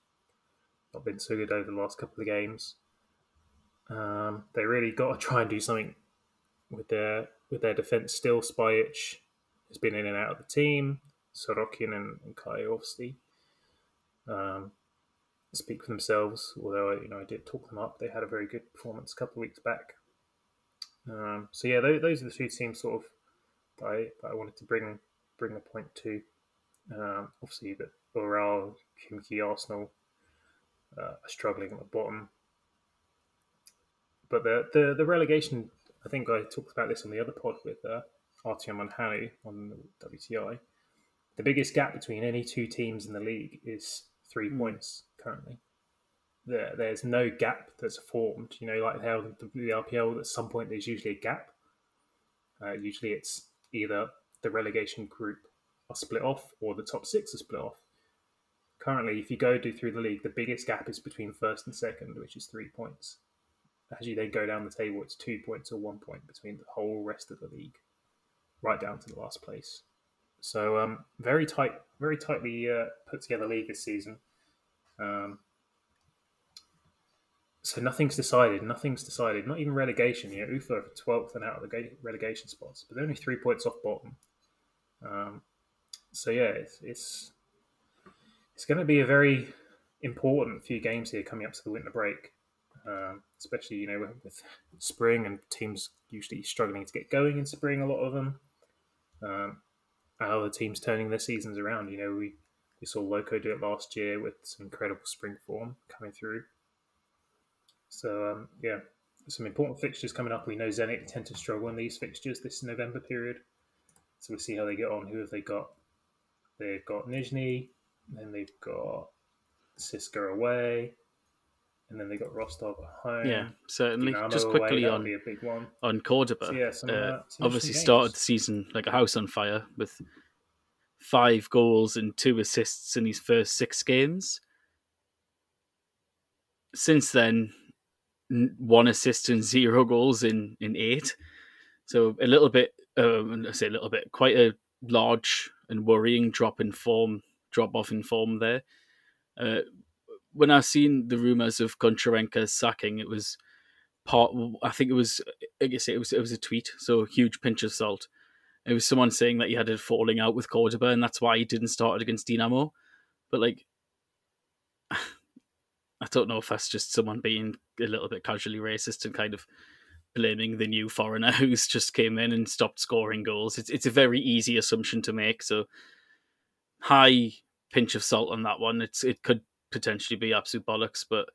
not been so good over the last couple of games. Um, they really got to try and do something with their with their defense. Still, Spajic has been in and out of the team. Sorokin and, and Kai obviously um, speak for themselves. Although you know I did talk them up, they had a very good performance a couple of weeks back. Um, so yeah, those, those are the two teams sort of that I, that I wanted to bring bring a point to. Um, obviously, that Ural, Khimki, Arsenal uh, are struggling at the bottom. But the, the the relegation, I think I talked about this on the other pod with uh, Artyom and Hanu on the WTI. The biggest gap between any two teams in the league is three Hmm. points currently. There, there's no gap that's formed. You know, like how the, the RPL, at some point there's usually a gap. Uh, usually it's either the relegation group are split off or the top six are split off. Currently, if you go do through the league, the biggest gap is between first and second, which is three points. As you then go down the table, it's two points or one point between the whole rest of the league, right down to the last place. So um, very tight, very tightly uh, put together league this season. Um, so nothing's decided. Nothing's decided. Not even relegation. You know, Ufa are twelfth and out of the ga- relegation spots, but they're only three points off bottom. Um, so yeah, it's it's, it's going to be a very important few games here coming up to the winter break, um, especially you know with, with spring and teams usually struggling to get going in spring. A lot of them, um, and other teams turning their seasons around. You know, we we saw Loco do it last year with some incredible spring form coming through. So um, yeah, some important fixtures coming up. We know Zenit tend to struggle in these fixtures this November period, so we'll see how they get on. Who have they got? They've got Nizhny, then they've got CSKA away, and then they got Rostov at home. Yeah, certainly. Just quickly that'll on be a big one. on Cordoba. So, yeah, some, uh, uh, obviously started the season like a house on fire with five goals and two assists in his first six games. Since then, one assist and [LAUGHS] zero goals in in eight. So a little bit, um, I say a little bit, quite a large and worrying drop in form, drop off in form there. Uh, when I seen the rumors of Goncharenko's sacking, it was part. I think it was. I guess it was. It was a tweet, so a huge pinch of salt. It was someone saying that he had a falling out with Cordoba, and that's why he didn't start it against Dinamo. But like, [SIGHS] I don't know if that's just someone being a little bit casually racist and kind of blaming the new foreigner [LAUGHS] who's just came in and stopped scoring goals. It's it's a very easy assumption to make. So high pinch of salt on that one. It's it could potentially be absolute bollocks, but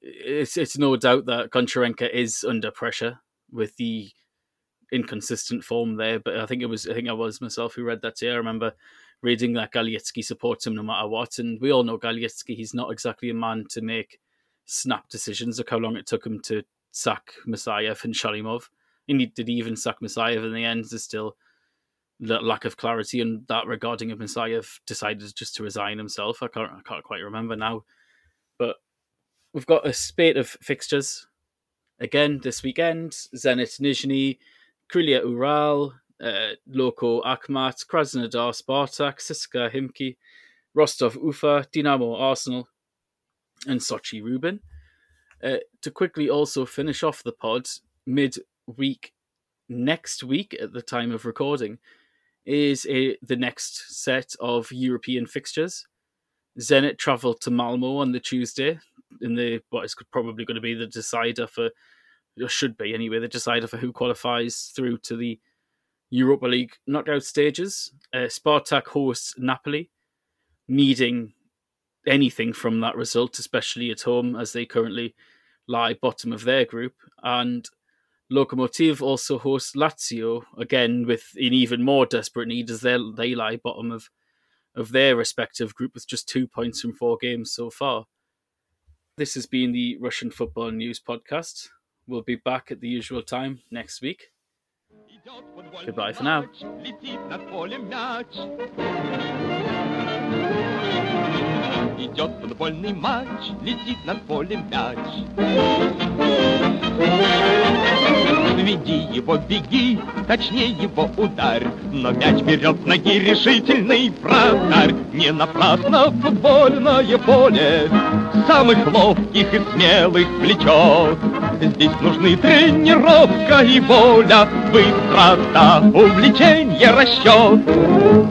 it's it's no doubt that Goncharenko is under pressure with the inconsistent form there. But I think it was I think I was myself who read that too. I remember reading that Galitsky supports him no matter what, and we all know Galitsky. He's not exactly a man to make snap decisions. Look how long it took him to sack Musayev and Shalimov. And he did he even sack Musayev in the end. There's still lack of clarity in that regarding if Musayev decided just to resign himself. I can't I can't quite remember now. But we've got a spate of fixtures again this weekend. Zenit Nizhny, Krylia Ural, uh, Loko Akhmat, Krasnodar Spartak, CSKA Khimki, Rostov Ufa, Dinamo Arsenal, and Sochi Rubin. Uh, to quickly also finish off the pod mid week next week at the time of recording is a, the next set of European fixtures. Zenit travel to Malmo on the Tuesday in the what is probably going to be the decider for, or should be anyway, the decider for who qualifies through to the Europa League knockout stages. Uh, Spartak hosts Napoli, needing anything from that result, especially at home as they currently lie bottom of their group. And Lokomotiv also hosts Lazio again with an even more desperate need as they they lie bottom of of their respective group with just two points from four games so far. This has been the Russian Football News Podcast. We'll be back at the usual time next week. Goodbye for now. Идет футбольный матч, летит над полем мяч. Веди его, беги, точнее его ударь. Но мяч берет ноги решительный вратарь. Не напрасно футбольное поле самых ловких и смелых влечет. Здесь нужны тренировка и воля, быстрота, увлечение, расчет.